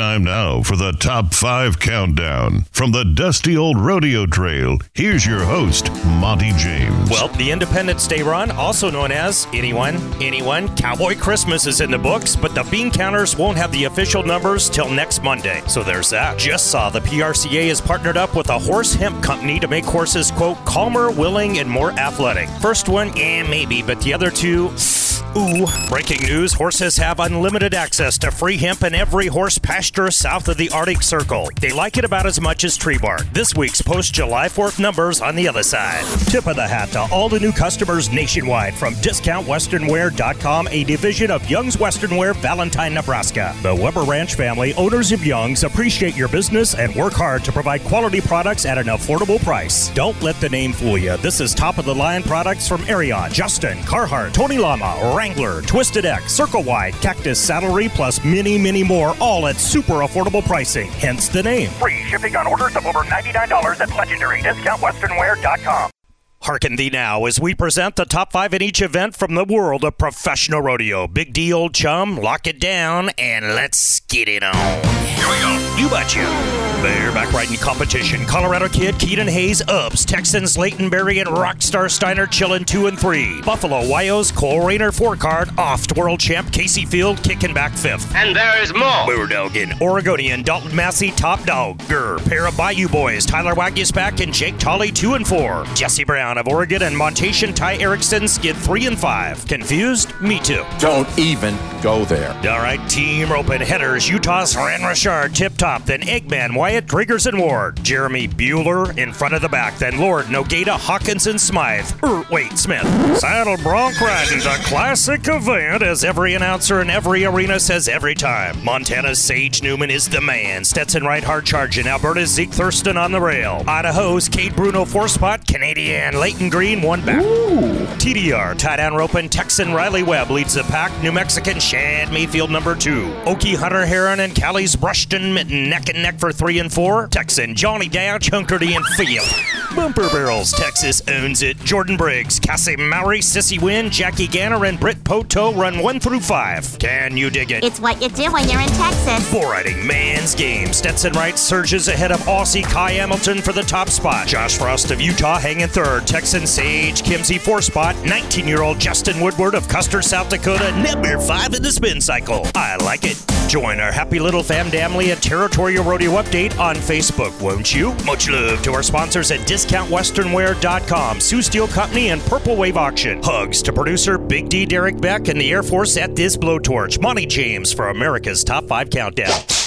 Time now for the top five countdown. From the dusty old rodeo trail, here's your host, Monte James. Well, the Independence Day run, also known as Anyone, Anyone, Cowboy Christmas is in the books, but the bean counters won't have the official numbers till next Monday. So there's that. Just saw the PRCA has partnered up with a horse hemp company to make horses, quote, calmer, willing, and more athletic. First one, eh, maybe, but the other two, Ooh, breaking news horses have unlimited access to free hemp in every horse pasture south of the Arctic Circle. They like it about as much as tree bark. This week's post July 4th numbers on the other side. Tip of the hat to all the new customers nationwide from DiscountWesternwear.com, a division of Young's Western Wear, Valentine, Nebraska. The Weber Ranch family, owners of Young's, appreciate your business and work hard to provide quality products at an affordable price. Don't let the name fool you. This is top of the line products from Ariat, Justin, Carhartt, Tony Lama, Wrangler, Twisted X, Circle Y, Cactus Saddlery, plus many, many more, all at super affordable pricing. Hence the name. Free shipping on orders of over $99 at legendarydiscountwesternwear.com. Hearken thee now as we present the top five in each event from the world of professional rodeo. Big D, old chum, lock it down and let's get it on. Here we go. You betcha. Bareback riding competition. Colorado Kid, Keenan Hayes, Ups, Texans, Leighton Berry, and Rockstar Steiner chilling two and three. Buffalo Wyos, Cole Reiner four card, Oft World Champ, Kaycee Feild kicking back fifth. And there is more. Boordogan, Oregonian, Dalton Massey, top dog. Grr, pair of Bayou boys, Tyler Waguespack and Jake Talley two and four. Jesse Brown of Oregon and Montation Ty Erickson skid three and five. Confused? Me too. Don't even go there. All right, team roping headers. Utah's Rhen Richard tip top, then Eggman, Wyatt, Driggers, and Ward. Jeremy Buhler in front of the back, then Lord, Nogata, Hawkinson, Smythe. Er, wait, Smith. Saddle Bronc riding's a classic event, as every announcer in every arena says every time. Montana's Sage Newman is the man. Stetson Wright hard charging. Alberta's Zeke Thurston on the rail. Idaho's Kade Bruno four spot. Canadian Layton Green one back. TDR, tie down roping. Texan Riley Webb leads the pack. New Mexican Shad Mayfield number two. Okie Hunter Herrin and Callie's Brushton Mitten neck and neck for three and four. Texan Johnny Dowch, Hunkerty and Field. Bumper Barrels, Texas owns it. Jordan Briggs, Cassie Mowry, Sissy Winn, Jackie Ganter, and Britt Poto run one through five. Can you dig it? It's what you do when you're in Texas. Bull riding man's game. Stetson Wright surges ahead of Aussie Kai Hamilton for the top spot. Josh Frost of Utah hanging third. Texan Sage Kimzey four spot. 19 year old Justin Woodward of Custer, South Dakota, number five the spin cycle. I like it. Join our happy little fam family at territorial rodeo update on Facebook, won't you? Much love to our sponsors at DiscountWesternwear.com, Sioux Steel Company, and Purple Wave Auction. Hugs to producer Big D Derek Beck and the Air Force at this blowtorch. Monte James for America's Top 5 Countdown.